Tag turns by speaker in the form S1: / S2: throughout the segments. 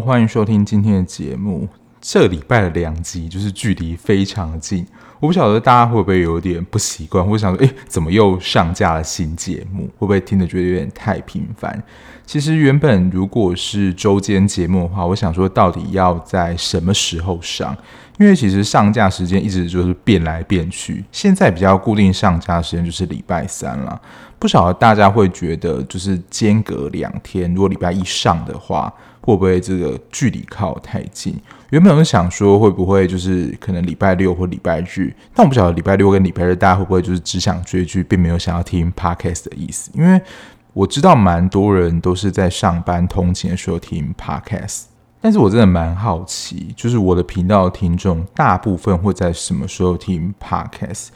S1: 欢迎收听今天的节目。这礼拜的两集就是距离非常近，我不晓得大家会不会有点不习惯，或想说，诶，怎么又上架了新节目？会不会听得觉得有点太频繁？其实原本如果是周间节目的话，我想说到底要在什么时候上？因为其实上架时间一直就是变来变去，现在比较固定上架时间就是礼拜三了。不晓得大家会觉得就是间隔两天，如果礼拜一上的话，会不会这个距离靠太近？原本我想说会不会就是可能礼拜六或礼拜日，但我不晓得礼拜六跟礼拜日大家会不会就是只想追剧，并没有想要听 podcast 的意思。因为我知道蛮多人都是在上班通勤的时候听 podcast。但是我真的蛮好奇，就是我的频道听众大部分会在什么时候听 Podcast？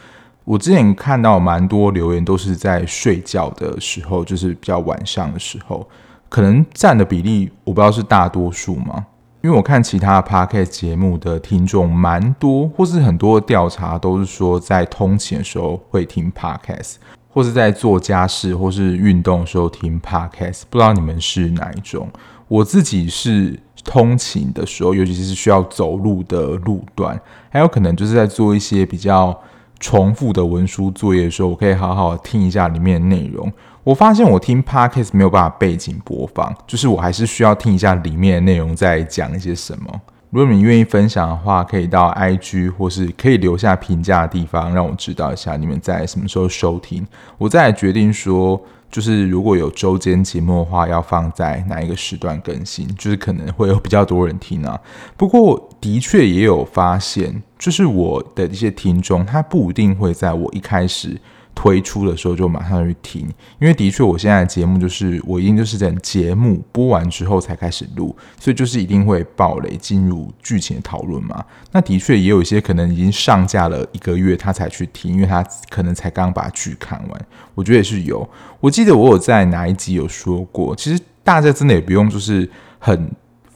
S1: 我之前看到蛮多留言都是在睡觉的时候，就是比较晚上的时候，可能占的比例我不知道是大多数吗？因为我看其他 Podcast 节目的听众蛮多，或是很多调查都是说在通勤的时候会听 Podcast，或是在做家事或是运动的时候听 Podcast。不知道你们是哪一种？我自己是。通勤的时候，尤其是需要走路的路段，还有可能就是在做一些比较重复的文书作业的时候，我可以好好听一下里面的内容。我发现我听 Podcast 没有办法背景播放，就是我还是需要听一下里面的内容在讲一些什么。如果你愿意分享的话，可以到 IG 或是可以留下评价的地方，让我知道一下你们在什么时候收听，我再来决定说。就是如果有周间节目的话，要放在哪一个时段更新？就是可能会有比较多人听啊。不过的确也有发现，就是我的一些听众，他不一定会在我一开始。推出的时候就马上去听，因为的确我现在的节目就是我一定就是等节目播完之后才开始录，所以就是一定会爆雷进入剧情讨论嘛。那的确也有一些可能已经上架了一个月他才去听，因为他可能才刚把剧看完。我觉得也是有，我记得我有在哪一集有说过，其实大家真的也不用就是很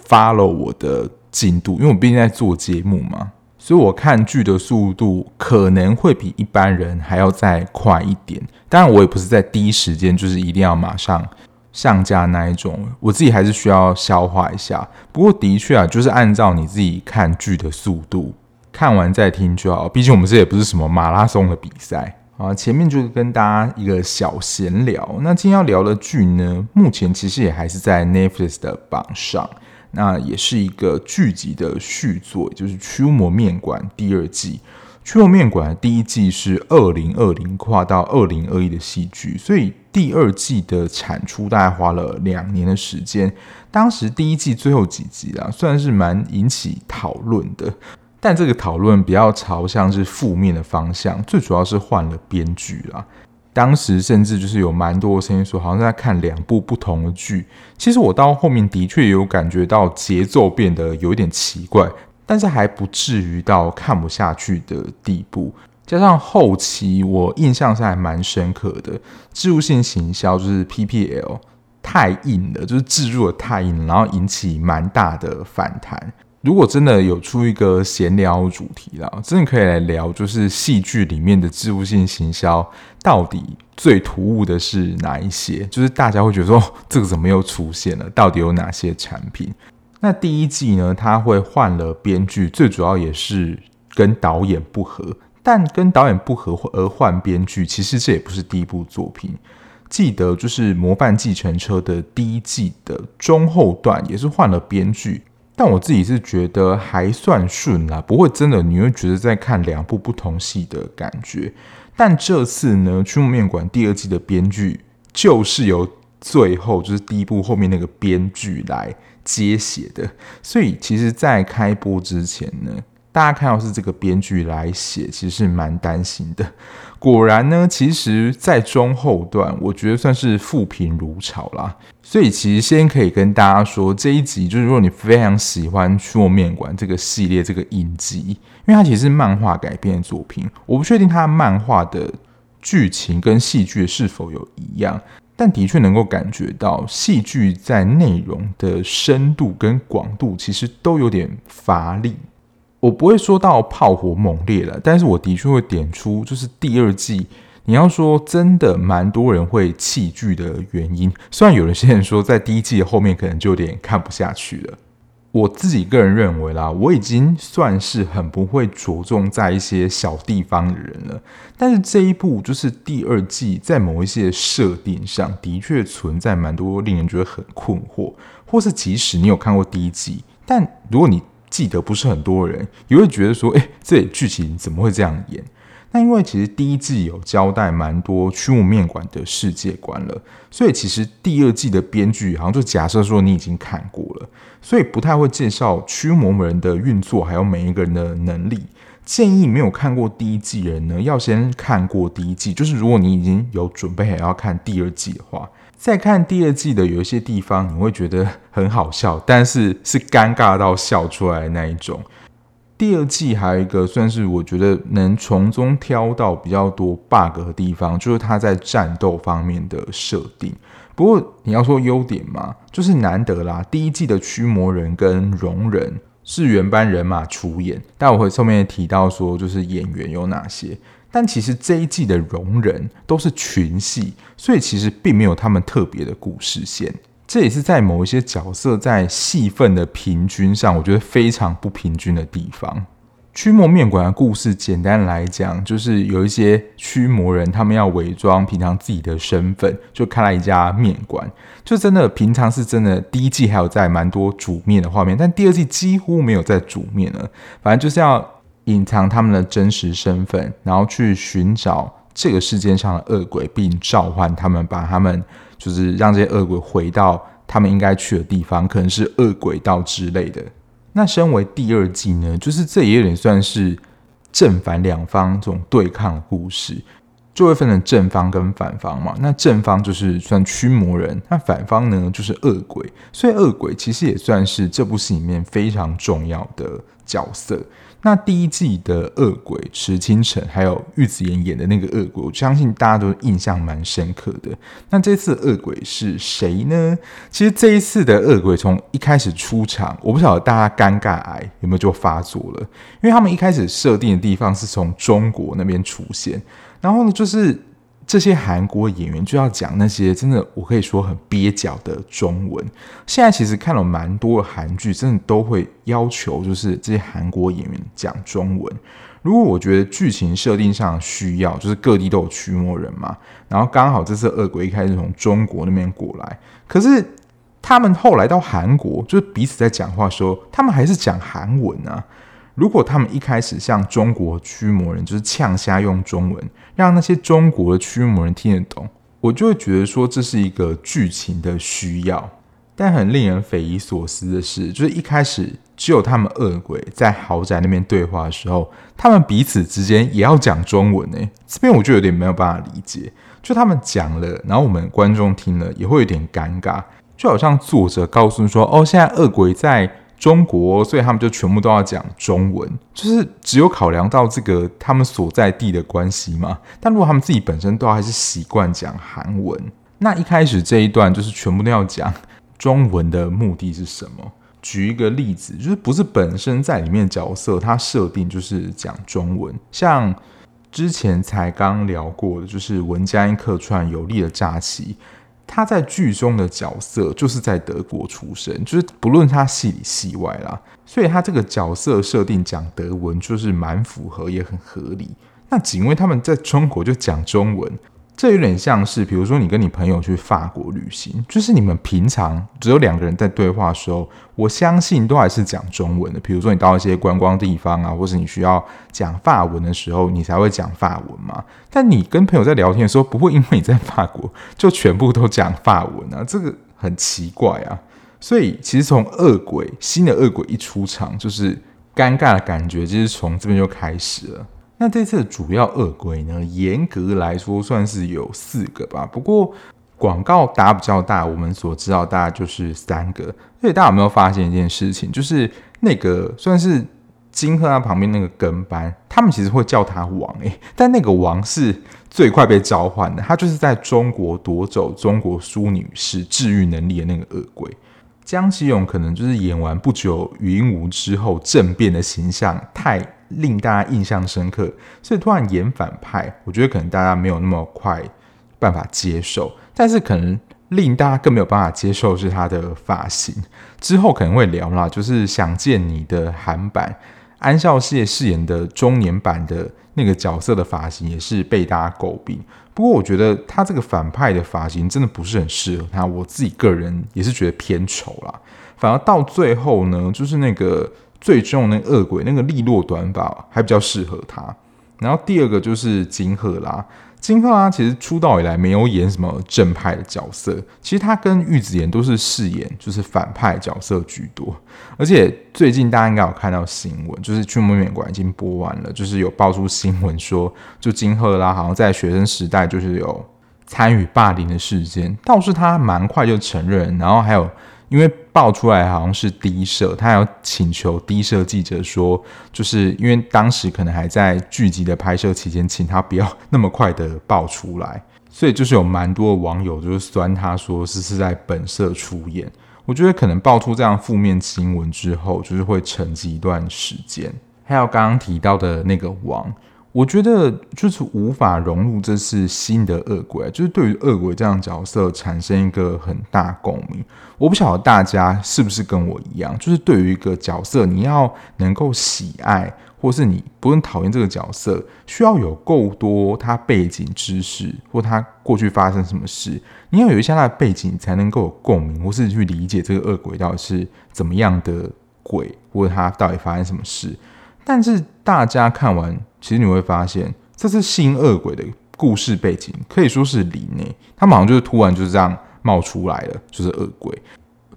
S1: follow 我的进度，因为我毕竟在做节目嘛。所以我看剧的速度可能会比一般人还要再快一点，当然我也不是在第一时间就是一定要马上上架那一种，我自己还是需要消化一下。不过的确啊，就是按照你自己看剧的速度，看完再听就好。毕竟我们这也不是什么马拉松的比赛啊。前面就是跟大家一个小闲聊，那今天要聊的剧呢，目前其实也还是在 Netflix 的榜上。那也是一个剧集的续作，就是《驱魔面馆》第二季。《驱魔面馆》第一季是二零二零跨到二零二一的戏剧，所以第二季的产出大概花了两年的时间。当时第一季最后几集啊，算是蛮引起讨论的，但这个讨论比较朝向是负面的方向，最主要是换了编剧啦。当时甚至就是有蛮多声音说，好像在看两部不同的剧。其实我到后面的确有感觉到节奏变得有一点奇怪，但是还不至于到看不下去的地步。加上后期我印象上还蛮深刻的，置入性行销就是 PPL 太硬了，就是置入的太硬，然后引起蛮大的反弹。如果真的有出一个闲聊主题啦，真的可以来聊，就是戏剧里面的置入性行销到底最突兀的是哪一些？就是大家会觉得说，这个怎么又出现了？到底有哪些产品？那第一季呢，他会换了编剧，最主要也是跟导演不合。但跟导演不合而换编剧，其实这也不是第一部作品。记得就是《模范继承车》的第一季的中后段，也是换了编剧。但我自己是觉得还算顺啦，不会真的你会觉得在看两部不同戏的感觉。但这次呢，《驱魔面馆》第二季的编剧就是由最后就是第一部后面那个编剧来接写的，所以其实，在开播之前呢。大家看到是这个编剧来写，其实是蛮担心的。果然呢，其实，在中后段，我觉得算是负评如潮啦。所以，其实先可以跟大家说，这一集就是如果你非常喜欢《驱魔面馆》这个系列、这个影集，因为它其实是漫画改编的作品，我不确定它漫画的剧情跟戏剧是否有一样，但的确能够感觉到戏剧在内容的深度跟广度，其实都有点乏力。我不会说到炮火猛烈了，但是我的确会点出，就是第二季，你要说真的，蛮多人会弃剧的原因。虽然有些人说在第一季的后面可能就有点看不下去了，我自己个人认为啦，我已经算是很不会着重在一些小地方的人了。但是这一部就是第二季，在某一些设定上的确存在蛮多令人觉得很困惑，或是即使你有看过第一季，但如果你记得不是很多人，也会觉得说，哎，这剧情怎么会这样演？那因为其实第一季有交代蛮多驱魔面馆的世界观了，所以其实第二季的编剧好像就假设说你已经看过了，所以不太会介绍驱魔人的运作，还有每一个人的能力。建议没有看过第一季的人呢，要先看过第一季。就是如果你已经有准备好要看第二季的话，再看第二季的有一些地方，你会觉得很好笑，但是是尴尬到笑出来的那一种。第二季还有一个算是我觉得能从中挑到比较多 bug 的地方，就是它在战斗方面的设定。不过你要说优点嘛，就是难得啦，第一季的驱魔人跟容人是原班人马出演，但我会后面提到说就是演员有哪些。但其实这一季的容人都是群戏，所以其实并没有他们特别的故事线。这也是在某一些角色在戏份的平均上，我觉得非常不平均的地方。驱魔面馆的故事，简单来讲，就是有一些驱魔人，他们要伪装平常自己的身份，就开了一家面馆。就真的平常是真的，第一季还有在蛮多煮面的画面，但第二季几乎没有在煮面了。反正就是要隐藏他们的真实身份，然后去寻找这个世界上的恶鬼，并召唤他们，把他们。就是让这些恶鬼回到他们应该去的地方，可能是恶鬼道之类的。那身为第二季呢，就是这也有点算是正反两方这种对抗的故事，就会分成正方跟反方嘛。那正方就是算驱魔人，那反方呢就是恶鬼，所以恶鬼其实也算是这部戏里面非常重要的角色。那第一季的恶鬼池清晨，还有玉子妍演的那个恶鬼，我相信大家都印象蛮深刻的。那这次恶鬼是谁呢？其实这一次的恶鬼从一开始出场，我不晓得大家尴尬癌有没有就发作了，因为他们一开始设定的地方是从中国那边出现，然后呢就是。这些韩国演员就要讲那些真的，我可以说很蹩脚的中文。现在其实看了蛮多韩剧，真的都会要求就是这些韩国演员讲中文。如果我觉得剧情设定上需要，就是各地都有驱魔人嘛，然后刚好这次恶鬼一开始从中国那边过来，可是他们后来到韩国，就是彼此在讲话的时候，他们还是讲韩文啊。如果他们一开始像中国驱魔人，就是呛瞎用中文，让那些中国的驱魔人听得懂，我就会觉得说这是一个剧情的需要。但很令人匪夷所思的是，就是一开始只有他们恶鬼在豪宅那边对话的时候，他们彼此之间也要讲中文呢。这边我就有点没有办法理解，就他们讲了，然后我们观众听了也会有点尴尬，就好像作者告诉说：“哦，现在恶鬼在。”中国，所以他们就全部都要讲中文，就是只有考量到这个他们所在地的关系嘛。但如果他们自己本身都还是习惯讲韩文，那一开始这一段就是全部都要讲中文的目的是什么？举一个例子，就是不是本身在里面角色他设定就是讲中文，像之前才刚聊过的，就是文佳音客串有力的诈欺。他在剧中的角色就是在德国出生，就是不论他戏里戏外啦，所以他这个角色设定讲德文就是蛮符合也很合理。那仅因为他们在中国就讲中文。这有点像是，比如说你跟你朋友去法国旅行，就是你们平常只有两个人在对话的时候，我相信都还是讲中文的。比如说你到一些观光地方啊，或是你需要讲法文的时候，你才会讲法文嘛。但你跟朋友在聊天的时候，不会因为你在法国就全部都讲法文啊，这个很奇怪啊。所以其实从恶鬼新的恶鬼一出场，就是尴尬的感觉，就是从这边就开始了。那这次的主要恶鬼呢，严格来说算是有四个吧。不过广告打比较大，我们所知道大概就是三个。所以大家有没有发现一件事情，就是那个算是金赫他旁边那个跟班，他们其实会叫他王诶，但那个王是最快被召唤的，他就是在中国夺走中国苏女士治愈能力的那个恶鬼。江启勇可能就是演完不久《云无》之后政变的形象太令大家印象深刻，所以突然演反派，我觉得可能大家没有那么快办法接受。但是可能令大家更没有办法接受是他的发型。之后可能会聊啦，就是想见你的韩版安孝燮饰演的中年版的那个角色的发型也是被大家诟病。不过我觉得他这个反派的发型真的不是很适合他，我自己个人也是觉得偏丑啦。反而到最后呢，就是那个最终那个恶鬼那个利落短发还比较适合他。然后第二个就是金赫拉。金赫拉其实出道以来没有演什么正派的角色，其实他跟玉子妍都是饰演就是反派角色居多。而且最近大家应该有看到新闻，就是《驱魔面馆》已经播完了，就是有爆出新闻说，就金赫拉好像在学生时代就是有参与霸凌的事件，倒是他蛮快就承认，然后还有。因为爆出来好像是低社，他要请求低社记者说，就是因为当时可能还在剧集的拍摄期间，请他不要那么快的爆出来，所以就是有蛮多的网友就是酸他说是是在本社出演。我觉得可能爆出这样负面新闻之后，就是会沉寂一段时间。还有刚刚提到的那个王。我觉得就是无法融入这次新的恶鬼，就是对于恶鬼这样角色产生一个很大共鸣。我不晓得大家是不是跟我一样，就是对于一个角色，你要能够喜爱，或是你不用讨厌这个角色，需要有够多他背景知识，或他过去发生什么事，你要有一些他的背景，才能够有共鸣，或是去理解这个恶鬼到底是怎么样的鬼，或者他到底发生什么事。但是大家看完。其实你会发现，这是新恶鬼的故事背景可以说是零内，他们好像就是突然就是这样冒出来了，就是恶鬼。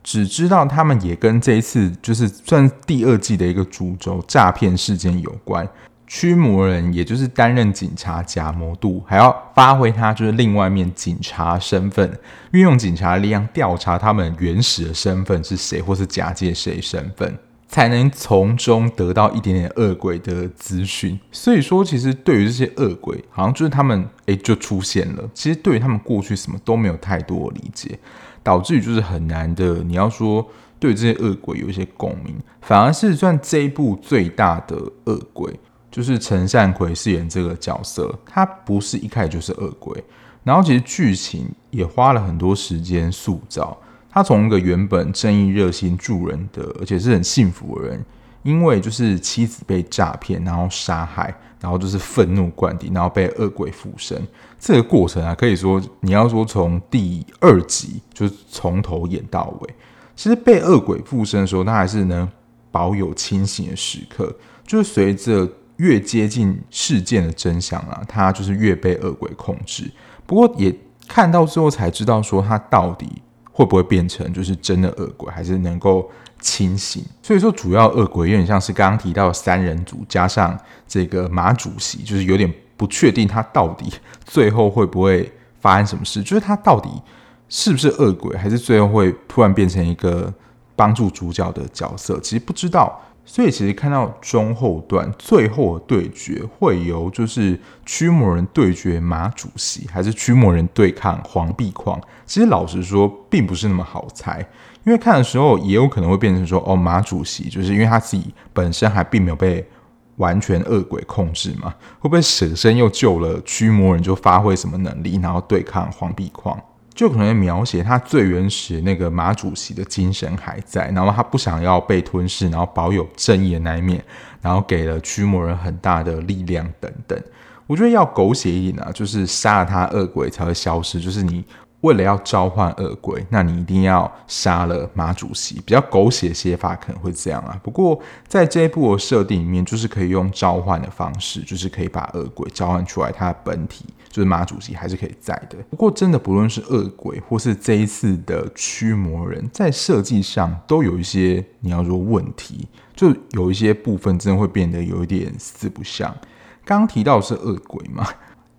S1: 只知道他们也跟这一次就是算第二季的一个主轴诈骗事件有关。驱魔人也就是担任警察假魔度，还要发挥他就是另外一面警察身份，运用警察力量调查他们原始的身份是谁，或是假借谁身份。才能从中得到一点点恶鬼的资讯。所以说，其实对于这些恶鬼，好像就是他们哎就出现了。其实对于他们过去什么都没有太多理解，导致于就是很难的。你要说对这些恶鬼有一些共鸣，反而是算这一部最大的恶鬼，就是陈善奎饰演这个角色，他不是一开始就是恶鬼，然后其实剧情也花了很多时间塑造。他从一个原本正义、热心、助人的，而且是很幸福的人，因为就是妻子被诈骗，然后杀害，然后就是愤怒灌顶，然后被恶鬼附身。这个过程啊，可以说你要说从第二集就是从头演到尾，其实被恶鬼附身的时候，他还是能保有清醒的时刻。就是随着越接近事件的真相啊，他就是越被恶鬼控制。不过也看到之后才知道，说他到底。会不会变成就是真的恶鬼，还是能够清醒？所以说，主要恶鬼有点像是刚刚提到三人组，加上这个马主席，就是有点不确定他到底最后会不会发生什么事，就是他到底是不是恶鬼，还是最后会突然变成一个帮助主角的角色，其实不知道。所以其实看到中后段最后的对决，会由就是驱魔人对决马主席，还是驱魔人对抗黄碧矿？其实老实说，并不是那么好猜，因为看的时候也有可能会变成说，哦，马主席就是因为他自己本身还并没有被完全恶鬼控制嘛，会不会舍身又救了驱魔人，就发挥什么能力，然后对抗黄碧矿？就可能描写他最原始那个马主席的精神还在，然后他不想要被吞噬，然后保有正义的那一面，然后给了驱魔人很大的力量等等。我觉得要狗血一点啊，就是杀了他恶鬼才会消失，就是你。为了要召唤恶鬼，那你一定要杀了马主席。比较狗血写法可能会这样啊。不过在这一部的设定里面，就是可以用召唤的方式，就是可以把恶鬼召唤出来，他的本体就是马主席还是可以在的。不过真的不论是恶鬼或是这一次的驱魔人，在设计上都有一些你要说问题，就有一些部分真的会变得有一点四不像。刚提到是恶鬼嘛。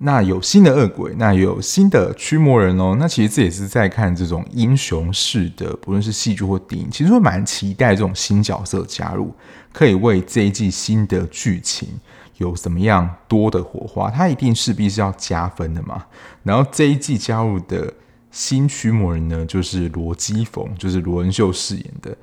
S1: 那有新的恶鬼，那有新的驱魔人哦。那其实这也是在看这种英雄式的，不论是戏剧或电影，其实会蛮期待这种新角色加入，可以为这一季新的剧情有什么样多的火花。它一定势必是要加分的嘛。然后这一季加入的新驱魔人呢，就是罗基冯，就是罗恩秀饰演的，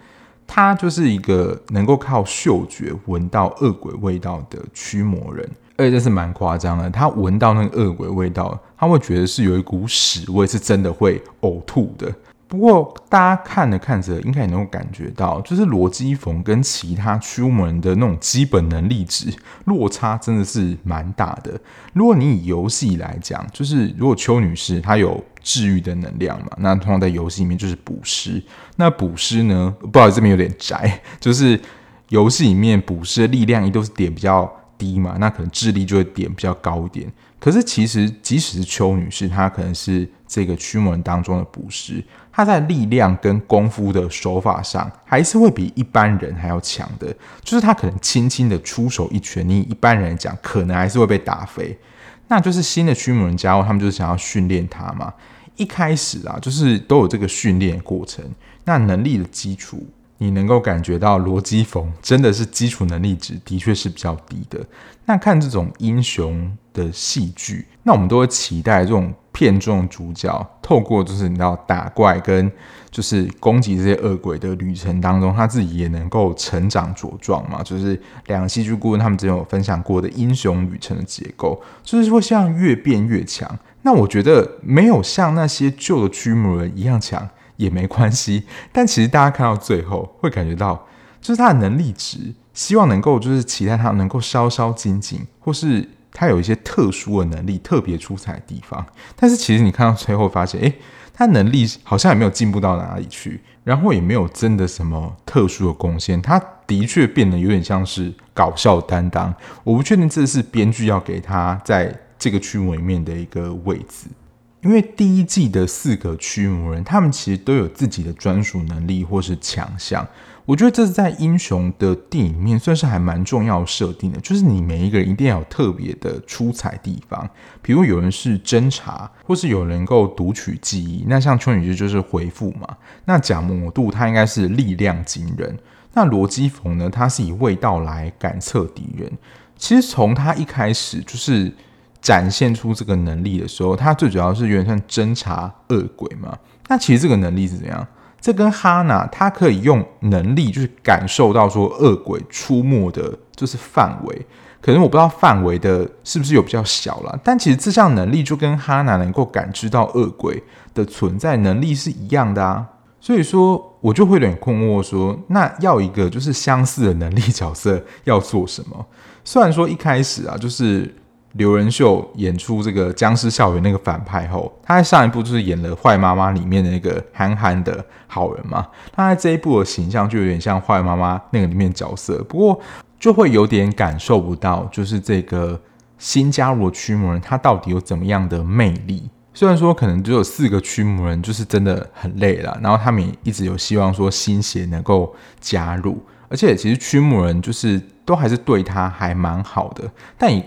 S1: 他就是一个能够靠嗅觉闻到恶鬼味道的驱魔人。而且这是蛮夸张的。他闻到那个恶鬼味道，他会觉得是有一股屎味，是真的会呕吐的。不过，大家看着看着，应该也能够感觉到，就是罗基冯跟其他驱魔人的那种基本能力值落差真的是蛮大的。如果你以游戏来讲，就是如果邱女士她有治愈的能量嘛，那通常在游戏里面就是补师。那补师呢，不好意思，这边有点宅，就是游戏里面补师的力量一都是点比较低嘛，那可能智力就会点比较高一点。可是其实，即使是邱女士，她可能是这个驱魔人当中的捕食，她在力量跟功夫的手法上，还是会比一般人还要强的。就是她可能轻轻的出手一拳，你一般人讲，可能还是会被打飞。那就是新的驱魔人加入，他们就是想要训练他嘛。一开始啊，就是都有这个训练过程。那能力的基础，你能够感觉到罗基冯真的是基础能力值的确是比较低的。那看这种英雄的戏剧，那我们都会期待这种。片中主角透过就是你知道打怪跟就是攻击这些恶鬼的旅程当中，他自己也能够成长茁壮嘛。就是两个戏剧顾问他们之前有分享过的英雄旅程的结构，就是会像越变越强。那我觉得没有像那些旧的驱魔人一样强也没关系，但其实大家看到最后会感觉到，就是他的能力值，希望能够就是期待他能够稍稍精进，或是。他有一些特殊的能力，特别出彩的地方，但是其实你看到最后发现，诶，他能力好像也没有进步到哪里去，然后也没有真的什么特殊的贡献。他的确变得有点像是搞笑担当，我不确定这是编剧要给他在这个驱魔里面的一个位置，因为第一季的四个驱魔人，他们其实都有自己的专属能力或是强项。我觉得这是在英雄的电影面算是还蛮重要设定的，就是你每一个人一定要有特别的出彩地方，比如有人是侦查，或是有人能够读取记忆，那像邱女士就是回复嘛，那假魔度他应该是力量惊人，那罗基冯呢，他是以味道来感测敌人。其实从他一开始就是展现出这个能力的时候，他最主要是有点像侦查恶鬼嘛，那其实这个能力是怎样？这跟哈娜，他可以用能力就是感受到说恶鬼出没的，就是范围。可能我不知道范围的是不是有比较小了，但其实这项能力就跟哈娜能够感知到恶鬼的存在能力是一样的啊。所以说，我就会有点困惑说，那要一个就是相似的能力角色要做什么？虽然说一开始啊，就是。刘仁秀演出这个僵尸校园那个反派后，他在上一部就是演了《坏妈妈》里面的那个憨憨的好人嘛。他在这一部的形象就有点像《坏妈妈》那个里面角色，不过就会有点感受不到，就是这个新加入的驱魔人他到底有怎么样的魅力。虽然说可能只有四个驱魔人，就是真的很累了，然后他们也一直有希望说新血能够加入，而且其实驱魔人就是都还是对他还蛮好的，但以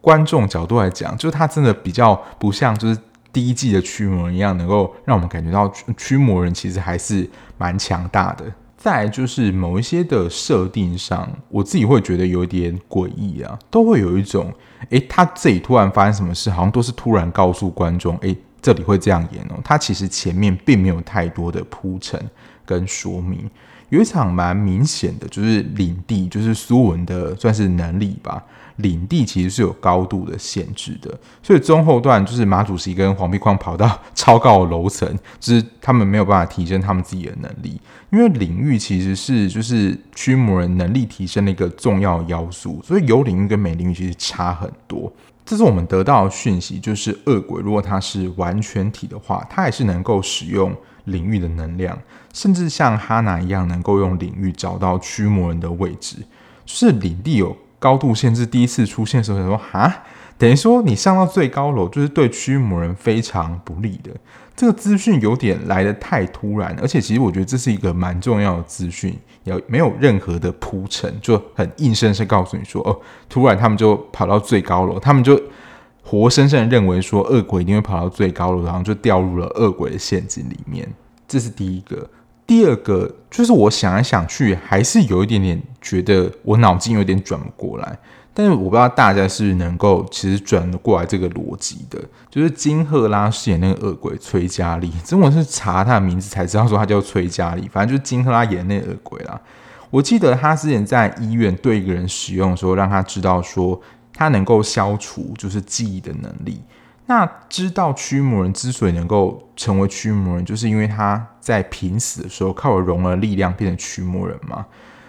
S1: 观众角度来讲，就是他真的比较不像就是第一季的驱魔人一样，能够让我们感觉到驱魔人其实还是蛮强大的。再来就是某一些的设定上，我自己会觉得有点诡异啊，都会有一种，诶，他这里突然发生什么事，好像都是突然告诉观众，诶，这里会这样演哦。他其实前面并没有太多的铺陈跟说明。有一场蛮明显的，就是领地，就是苏文的算是能力吧。领地其实是有高度的限制的，所以中后段就是马主席跟黄碧光跑到 超高的楼层，就是他们没有办法提升他们自己的能力，因为领域其实是就是驱魔人能力提升的一个重要要素，所以有领域跟没领域其实差很多。这是我们得到的讯息，就是恶鬼如果他是完全体的话，他还是能够使用领域的能量，甚至像哈娜一样能够用领域找到驱魔人的位置，是领地有。高度限制第一次出现的时候，想说哈，等于说你上到最高楼，就是对驱魔人非常不利的。这个资讯有点来的太突然，而且其实我觉得这是一个蛮重要的资讯，也没有任何的铺陈，就很硬生生告诉你说，哦，突然他们就跑到最高楼，他们就活生生认为说恶鬼一定会跑到最高楼，然后就掉入了恶鬼的陷阱里面。这是第一个。第二个就是我想来想去，还是有一点点觉得我脑筋有点转不过来。但是我不知道大家是能够其实转得过来这个逻辑的。就是金赫拉饰演那个恶鬼崔佳丽，真的是查他的名字才知道说他叫崔佳丽。反正就是金赫拉演那个恶鬼啦。我记得他之前在医院对一个人使用的时候，让他知道说他能够消除就是记忆的能力。那知道驱魔人之所以能够成为驱魔人，就是因为他在濒死的时候靠着融了力量变成驱魔人嘛，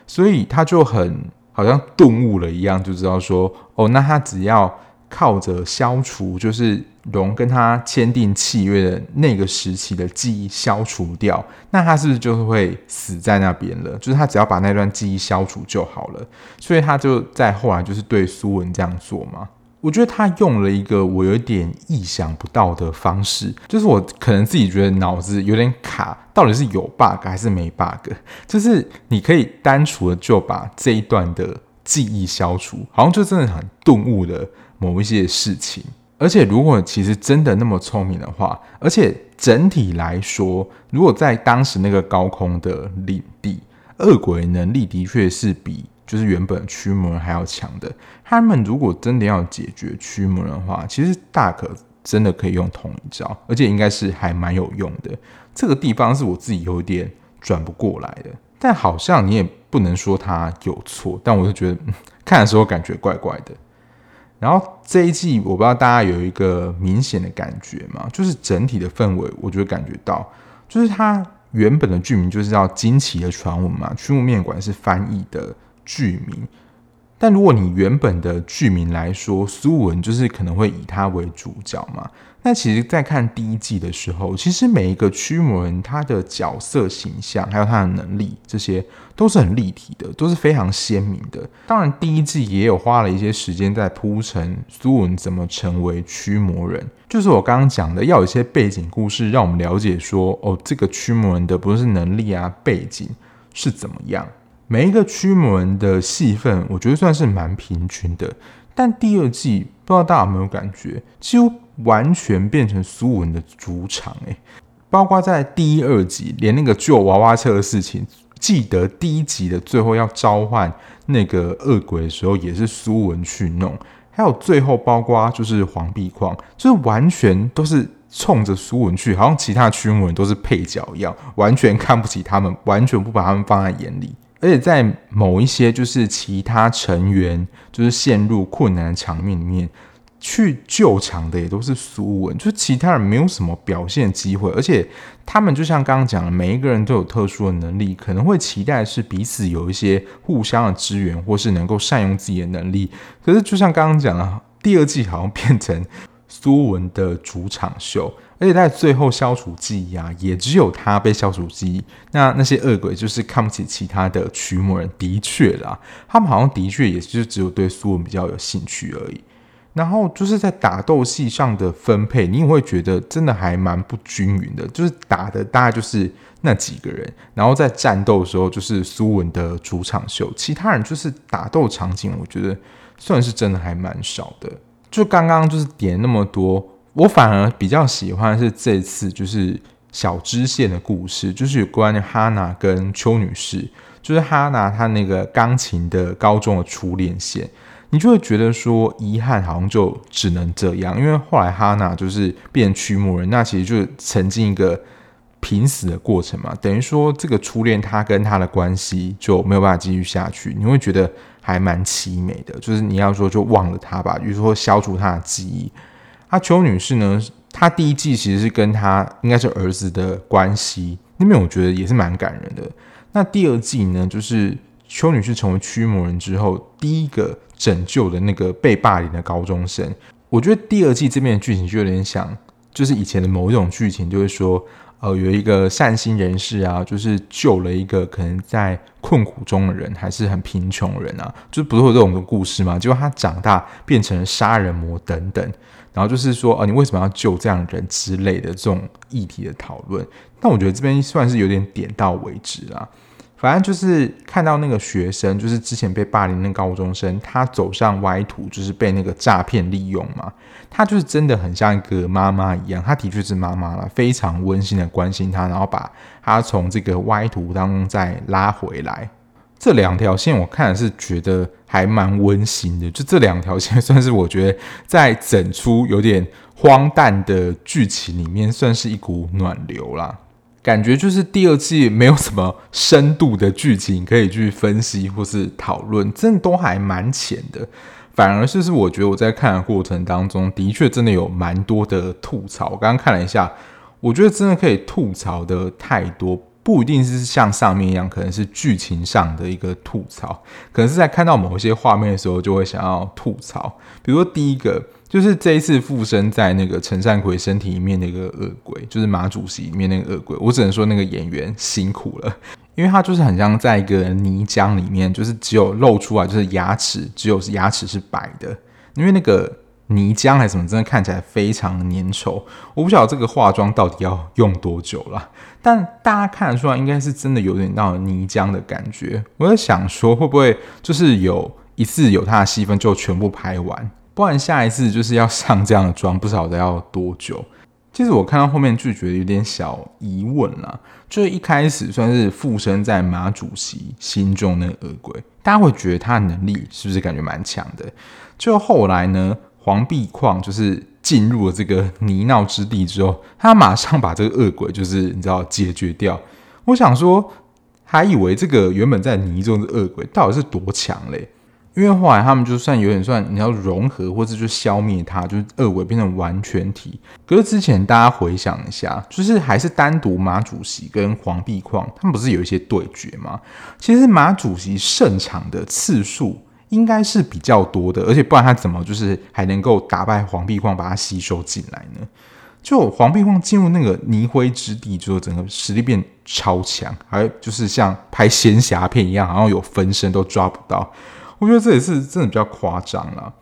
S1: 所以他就很好像顿悟了一样，就知道说，哦，那他只要靠着消除，就是融跟他签订契约的那个时期的记忆消除掉，那他是不是就是会死在那边了？就是他只要把那段记忆消除就好了，所以他就在后来就是对苏文这样做嘛。我觉得他用了一个我有点意想不到的方式，就是我可能自己觉得脑子有点卡，到底是有 bug 还是没 bug？就是你可以单纯的就把这一段的记忆消除，好像就真的很顿悟的某一些事情。而且如果其实真的那么聪明的话，而且整体来说，如果在当时那个高空的领地，恶鬼能力的确是比。就是原本驱魔人还要强的，他们如果真的要解决驱魔人的话，其实大可真的可以用同一招，而且应该是还蛮有用的。这个地方是我自己有点转不过来的，但好像你也不能说他有错，但我就觉得、看的时候感觉怪怪的。然后这一季我不知道大家有一个明显的感觉吗？就是整体的氛围，我就感觉到，就是他原本的剧名就是叫《惊奇的传闻》嘛，驱魔面馆是翻译的。剧名，但如果你原本的剧名来说，苏文就是可能会以他为主角嘛。那其实，在看第一季的时候，其实每一个驱魔人他的角色形象，还有他的能力，这些都是很立体的，都是非常鲜明的。当然，第一季也有花了一些时间在铺陈苏文怎么成为驱魔人，就是我刚刚讲的，要有一些背景故事，让我们了解说，哦，这个驱魔人的不是能力啊，背景是怎么样。每一个驱魔人的戏份，我觉得算是蛮平均的。但第二季不知道大家有没有感觉，几乎完全变成苏文的主场诶，包括在第一、二集，连那个救娃娃车的事情，记得第一集的最后要召唤那个恶鬼的时候，也是苏文去弄。还有最后，包括就是黄壁矿，就是完全都是冲着苏文去，好像其他驱魔人都是配角一样，完全看不起他们，完全不把他们放在眼里。而且在某一些就是其他成员就是陷入困难的场面里面，去救场的也都是苏文，就是其他人没有什么表现机会。而且他们就像刚刚讲的，每一个人都有特殊的能力，可能会期待是彼此有一些互相的支援，或是能够善用自己的能力。可是就像刚刚讲的，第二季好像变成苏文的主场秀。而且在最后消除记忆啊，也只有他被消除记忆。那那些恶鬼就是看不起其他的驱魔人，的确啦，他们好像的确也是只有对苏文比较有兴趣而已。然后就是在打斗戏上的分配，你也会觉得真的还蛮不均匀的。就是打的大概就是那几个人，然后在战斗的时候就是苏文的主场秀，其他人就是打斗场景，我觉得算是真的还蛮少的。就刚刚就是点那么多。我反而比较喜欢是这次就是小支线的故事，就是有关于哈娜跟邱女士，就是哈娜她那个钢琴的高中的初恋线，你就会觉得说遗憾好像就只能这样，因为后来哈娜就是变驱魔人，那其实就是曾经一个濒死的过程嘛，等于说这个初恋他跟他的关系就没有办法继续下去，你会觉得还蛮凄美的，就是你要说就忘了他吧，比如说消除他的记忆。阿邱女士呢，她第一季其实是跟她应该是儿子的关系，那边我觉得也是蛮感人的。那第二季呢，就是邱女士成为驱魔人之后，第一个拯救的那个被霸凌的高中生。我觉得第二季这边的剧情就有点像，就是以前的某一种剧情，就是说。呃，有一个善心人士啊，就是救了一个可能在困苦中的人，还是很贫穷人啊，就不是有这种的故事嘛？结果他长大变成了杀人魔等等，然后就是说，呃，你为什么要救这样人之类的这种议题的讨论。但我觉得这边算是有点点到为止啦。反正就是看到那个学生，就是之前被霸凌那个高中生，他走上歪途，就是被那个诈骗利用嘛。他就是真的很像一个妈妈一样，他的确是妈妈了，非常温馨的关心他，然后把他从这个歪途当中再拉回来。这两条线我看是觉得还蛮温馨的，就这两条线算是我觉得在整出有点荒诞的剧情里面，算是一股暖流啦。感觉就是第二季没有什么深度的剧情可以去分析或是讨论，真的都还蛮浅的。反而就是我觉得我在看的过程当中，的确真的有蛮多的吐槽。我刚刚看了一下，我觉得真的可以吐槽的太多。不一定是像上面一样，可能是剧情上的一个吐槽，可能是在看到某一些画面的时候就会想要吐槽。比如说第一个，就是这一次附身在那个陈善奎身体里面那个恶鬼，就是马主席里面那个恶鬼。我只能说那个演员辛苦了，因为他就是很像在一个泥浆里面，就是只有露出来就是牙齿，只有牙齿是白的，因为那个。泥浆还是什么，真的看起来非常粘稠。我不晓得这个化妆到底要用多久了，但大家看得出来，应该是真的有点到泥浆的感觉。我在想说，会不会就是有一次有他的戏份就全部拍完，不然下一次就是要上这样的妆，不晓得要多久。其实我看到后面就觉得有点小疑问啦，就是一开始算是附身在马主席心中那个恶鬼，大家会觉得他的能力是不是感觉蛮强的？就后来呢？黄碧矿就是进入了这个泥淖之地之后，他马上把这个恶鬼就是你知道解决掉。我想说，还以为这个原本在泥中的恶鬼到底是多强嘞？因为后来他们就算有点算你要融合，或者就消灭它，就是恶鬼变成完全体。可是之前大家回想一下，就是还是单独马主席跟黄碧矿他们不是有一些对决吗？其实马主席胜场的次数。应该是比较多的，而且不然他怎么就是还能够打败黄碧矿，把它吸收进来呢？就黄碧矿进入那个泥灰之地之后，整个实力变超强，还就是像拍仙侠片一样，好像有分身都抓不到。我觉得这也是真的比较夸张了。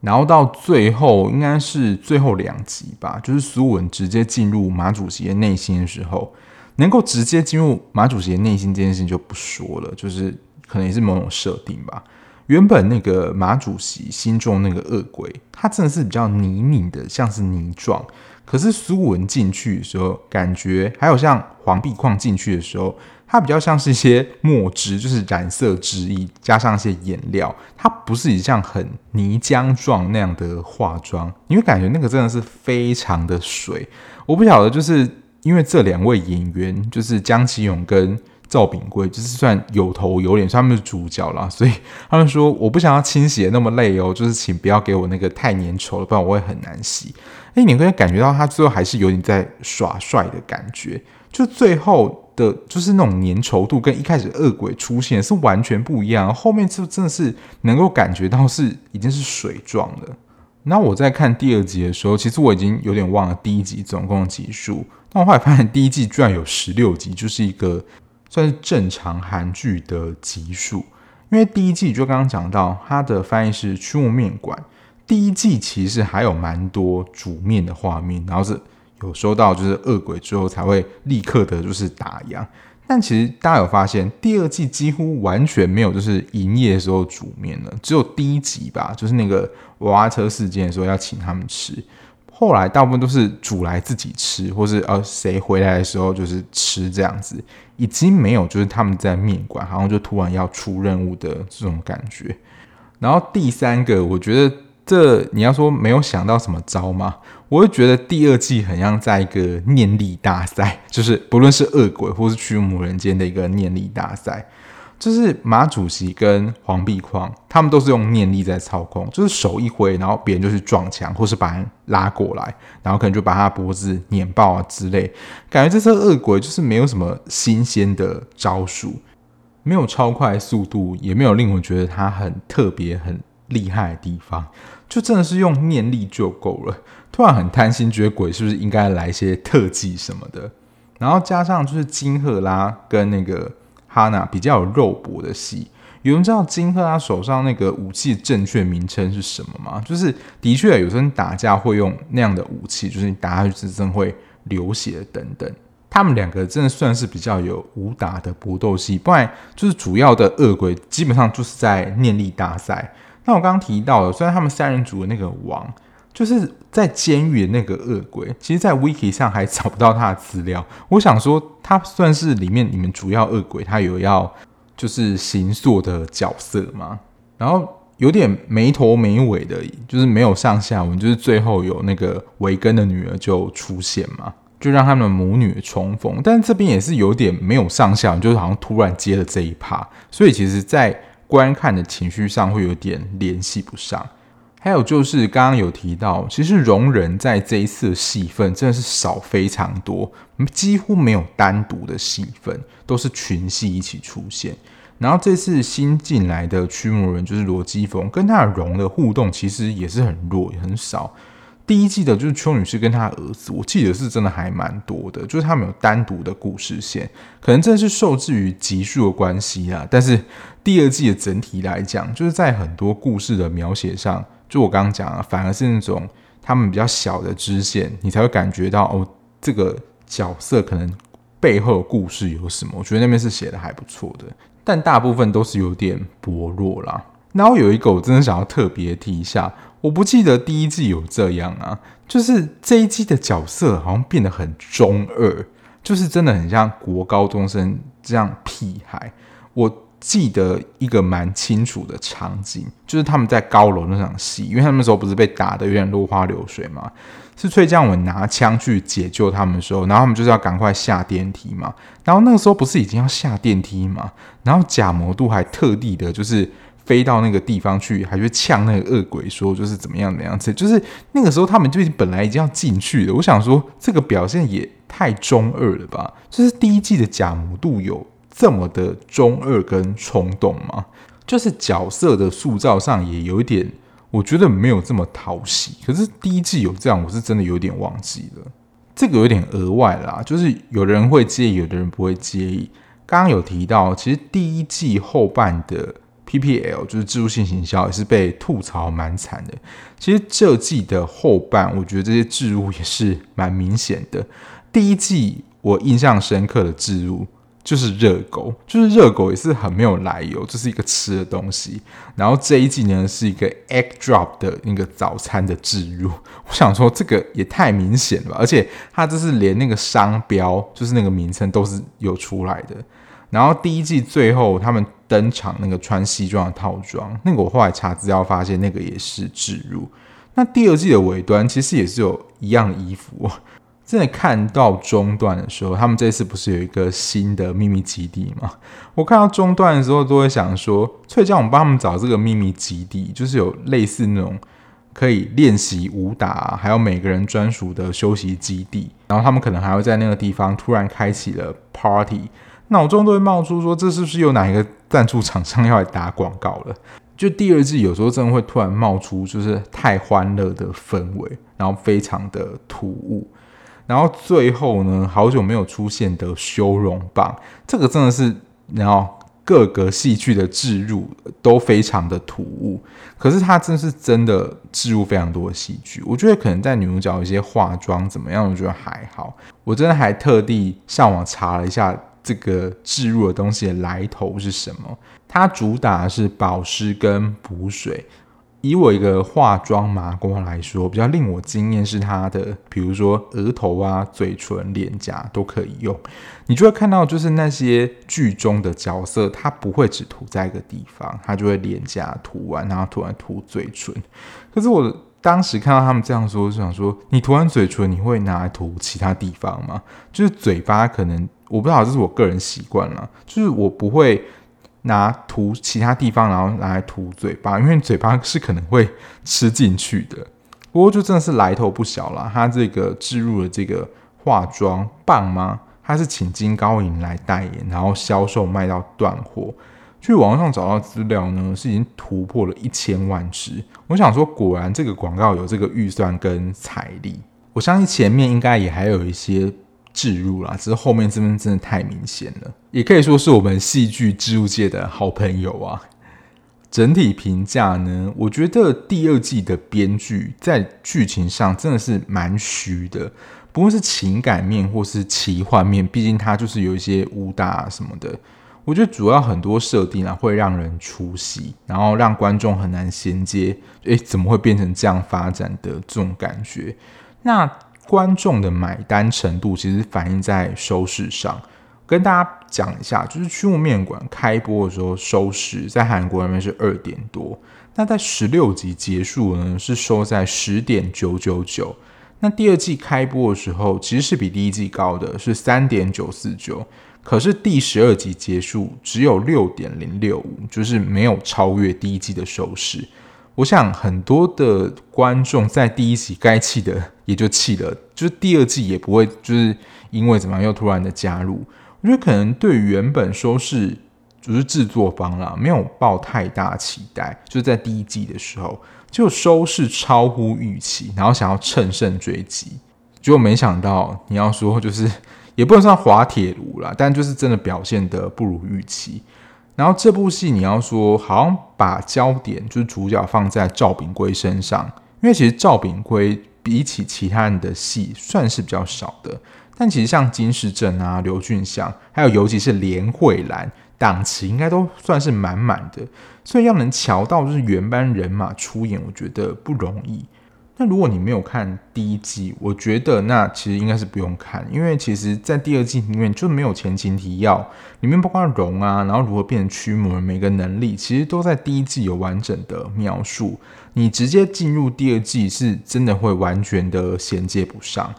S1: 然后到最后，应该是最后两集吧，就是苏文直接进入马主席的内心的时候，能够直接进入马主席的内心这件事情就不说了，就是可能也是某种设定吧。原本那个马主席心中那个恶鬼，他真的是比较泥泞的，像是泥状。可是苏文进去的时候，感觉还有像黄碧矿进去的时候，它比较像是一些墨汁，就是染色汁液加上一些颜料，它不是一像很泥浆状那样的化妆，你会感觉那个真的是非常的水。我不晓得，就是因为这两位演员，就是江启勇跟。赵炳贵就是算有头有脸，他们是主角啦，所以他们说我不想要清洗的那么累哦，就是请不要给我那个太粘稠了，不然我会很难洗。哎，你可以感觉到他最后还是有点在耍帅的感觉，就最后的就是那种粘稠度跟一开始恶鬼出现是完全不一样，后面就真的是能够感觉到是已经是水状的。那我在看第二集的时候，其实我已经有点忘了第一集总共集数，但我后来发现第一季居然有十六集，就是一个。算是正常韩剧的集数，因为第一季就刚刚讲到，它的翻译是驱魔面馆。第一季其实还有蛮多煮面的画面，然后是有收到就是恶鬼之后才会立刻的就是打烊。但其实大家有发现，第二季几乎完全没有就是营业的时候煮面了，只有第一集吧，就是那个娃娃车事件的时候要请他们吃。后来大部分都是煮来自己吃，或是呃谁回来的时候就是吃这样子，已经没有就是他们在面馆，好像就突然要出任务的这种感觉。然后第三个，我觉得这你要说没有想到什么招吗？我会觉得第二季很像在一个念力大赛，就是不论是恶鬼或是驱魔人间的一个念力大赛。就是马主席跟黄碧矿，他们都是用念力在操控，就是手一挥，然后别人就去撞墙，或是把人拉过来，然后可能就把他脖子碾爆啊之类。感觉这只恶鬼就是没有什么新鲜的招数，没有超快速度，也没有令我觉得他很特别、很厉害的地方，就真的是用念力就够了。突然很贪心，觉得鬼是不是应该来一些特技什么的？然后加上就是金赫拉跟那个。哈娜比较有肉搏的戏，有人知道金赫他手上那个武器正确名称是什么吗？就是的确有时候打架会用那样的武器，就是你打下去是真会流血等等。他们两个真的算是比较有武打的搏斗戏，不然就是主要的恶鬼基本上就是在念力大赛。那我刚刚提到了，虽然他们三人组的那个王。就是在监狱的那个恶鬼，其实，在 Wiki 上还找不到他的资料。我想说，他算是里面你们主要恶鬼，他有要就是形塑的角色嘛。然后有点没头没尾的，就是没有上下文，就是最后有那个维根的女儿就出现嘛，就让他们母女重逢。但是这边也是有点没有上下文，就是好像突然接了这一趴，所以其实，在观看的情绪上会有点联系不上。还有就是刚刚有提到，其实容人在这一次的戏份真的是少非常多，几乎没有单独的戏份，都是群戏一起出现。然后这次新进来的驱魔人就是罗基凤，跟他的容的互动其实也是很弱，也很少。第一季的就是邱女士跟她儿子，我记得是真的还蛮多的，就是他们有单独的故事线，可能这是受制于集数的关系啊。但是第二季的整体来讲，就是在很多故事的描写上，就我刚刚讲啊，反而是那种他们比较小的支线，你才会感觉到哦，这个角色可能背后的故事有什么。我觉得那边是写的还不错的，但大部分都是有点薄弱啦。然后有一个我真的想要特别提一下。我不记得第一季有这样啊，就是这一季的角色好像变得很中二，就是真的很像国高中生这样屁孩。我记得一个蛮清楚的场景，就是他们在高楼那场戏，因为他们那时候不是被打得有点落花流水嘛，是崔江文拿枪去解救他们的时候，然后他们就是要赶快下电梯嘛，然后那个时候不是已经要下电梯嘛，然后假魔度还特地的就是。飞到那个地方去，还去呛那个恶鬼，说就是怎么样怎样子，就是那个时候他们就已经本来已经要进去了。我想说，这个表现也太中二了吧？就是第一季的假魔度有这么的中二跟冲动吗？就是角色的塑造上也有一点，我觉得没有这么讨喜。可是第一季有这样，我是真的有点忘记了。这个有点额外啦，就是有人会介意，有的人不会介意。刚刚有提到，其实第一季后半的。PPL 就是置入性行销，也是被吐槽蛮惨的。其实这季的后半，我觉得这些置入也是蛮明显的。第一季我印象深刻的置入就是热狗，就是热狗也是很没有来由，这是一个吃的东西。然后这一季呢是一个 egg drop 的那个早餐的置入，我想说这个也太明显了吧，而且它这是连那个商标，就是那个名称都是有出来的。然后第一季最后他们登场那个穿西装的套装，那个我后来查资料发现那个也是置入。那第二季的尾端其实也是有一样衣服。真的看到中段的时候，他们这次不是有一个新的秘密基地吗？我看到中段的时候都会想说，翠江我们帮他们找这个秘密基地，就是有类似那种可以练习武打，还有每个人专属的休息基地。然后他们可能还会在那个地方突然开启了 party。脑中都会冒出说，这是不是有哪一个赞助厂商要来打广告了？就第二季有时候真的会突然冒出，就是太欢乐的氛围，然后非常的突兀。然后最后呢，好久没有出现的修容棒，这个真的是，然后各个戏剧的置入都非常的突兀。可是它真是真的置入非常多的戏剧，我觉得可能在女主角一些化妆怎么样，我觉得还好。我真的还特地上网查了一下。这个置入的东西的来头是什么？它主打的是保湿跟补水。以我一个化妆麻瓜来说，比较令我惊艳是它的，比如说额头啊、嘴唇、脸颊都可以用。你就会看到，就是那些剧中的角色，他不会只涂在一个地方，他就会脸颊涂完，然后涂完涂嘴唇。可是我当时看到他们这样说，就想说，你涂完嘴唇，你会拿来涂其他地方吗？就是嘴巴可能。我不知道，这是我个人习惯了，就是我不会拿涂其他地方，然后拿来涂嘴巴，因为嘴巴是可能会吃进去的。不过就真的是来头不小了，他这个置入了这个化妆棒吗？他是请金高银来代言，然后销售卖到断货。去网上找到资料呢，是已经突破了一千万支。我想说，果然这个广告有这个预算跟财力。我相信前面应该也还有一些。置入啦，只是后面这边真的太明显了，也可以说是我们戏剧置入界的好朋友啊。整体评价呢，我觉得第二季的编剧在剧情上真的是蛮虚的，不论是情感面或是奇幻面，毕竟它就是有一些武打什么的。我觉得主要很多设定啊会让人出戏，然后让观众很难衔接。诶，怎么会变成这样发展的这种感觉？那。观众的买单程度其实反映在收视上，跟大家讲一下，就是《驱魔面馆》开播的时候收视在韩国那边是二点多，那在十六集结束呢是收在十点九九九，那第二季开播的时候其实是比第一季高的，是三点九四九，可是第十二集结束只有六点零六五，就是没有超越第一季的收视。我想很多的观众在第一集该气的也就气了，就是第二季也不会就是因为怎么样又突然的加入。我觉得可能对原本收视就是制作方啦，没有抱太大期待，就是在第一季的时候就收视超乎预期，然后想要乘胜追击，结果没想到你要说就是 也不能算滑铁卢啦，但就是真的表现得不如预期。然后这部戏你要说好像把焦点就是主角放在赵炳圭身上，因为其实赵炳圭比起其他人的戏算是比较少的，但其实像金世正啊、刘俊祥，还有尤其是连慧兰，档期应该都算是满满的，所以要能瞧到就是原班人马出演，我觉得不容易。那如果你没有看第一季，我觉得那其实应该是不用看，因为其实，在第二季里面就没有前情提要，里面包括龙啊，然后如何变成驱魔，每个能力其实都在第一季有完整的描述。你直接进入第二季，是真的会完全的衔接不上。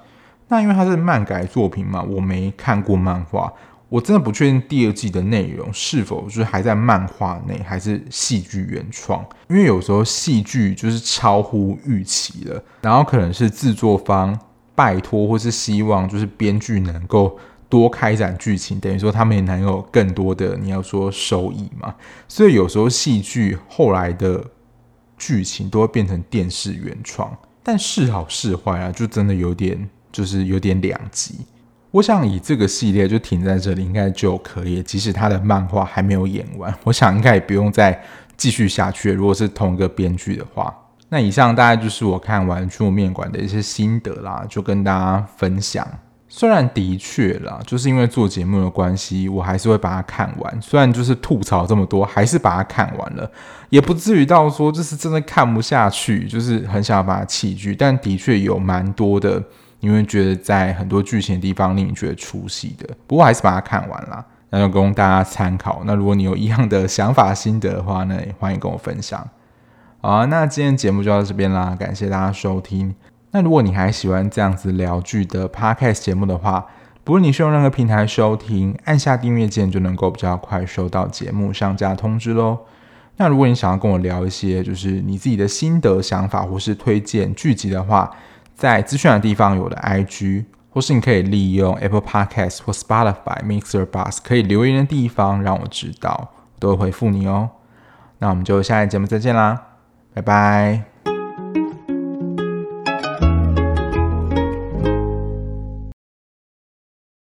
S1: 那因为它是漫改作品嘛，我没看过漫画。我真的不确定第二季的内容是否就是还在漫画内，还是戏剧原创。因为有时候戏剧就是超乎预期了，然后可能是制作方拜托或是希望，就是编剧能够多开展剧情，等于说他们也能有更多的你要说收益嘛。所以有时候戏剧后来的剧情都会变成电视原创，但是好是坏啊，就真的有点就是有点两极。我想以这个系列就停在这里应该就可以，即使他的漫画还没有演完，我想应该也不用再继续下去。如果是同一个编剧的话，那以上大概就是我看完《驱魔面馆》的一些心得啦，就跟大家分享。虽然的确啦，就是因为做节目的关系，我还是会把它看完。虽然就是吐槽这么多，还是把它看完了，也不至于到说就是真的看不下去，就是很想要把它弃剧。但的确有蛮多的。你会觉得在很多剧情的地方令你觉得出戏的，不过还是把它看完啦，那就供大家参考。那如果你有一样的想法心得的话呢，也欢迎跟我分享。好啊，那今天节目就到这边啦，感谢大家收听。那如果你还喜欢这样子聊剧的 Podcast 节目的话，不论你是用任何平台收听，按下订阅键就能够比较快收到节目上架通知喽。那如果你想要跟我聊一些就是你自己的心得想法，或是推荐剧集的话，在资讯的地方有我的 IG，或是你可以利用 Apple Podcast 或 Spotify Mixer Bus 可以留言的地方让我知道，我都会回复你哦。那我们就下一节目再见啦，拜拜。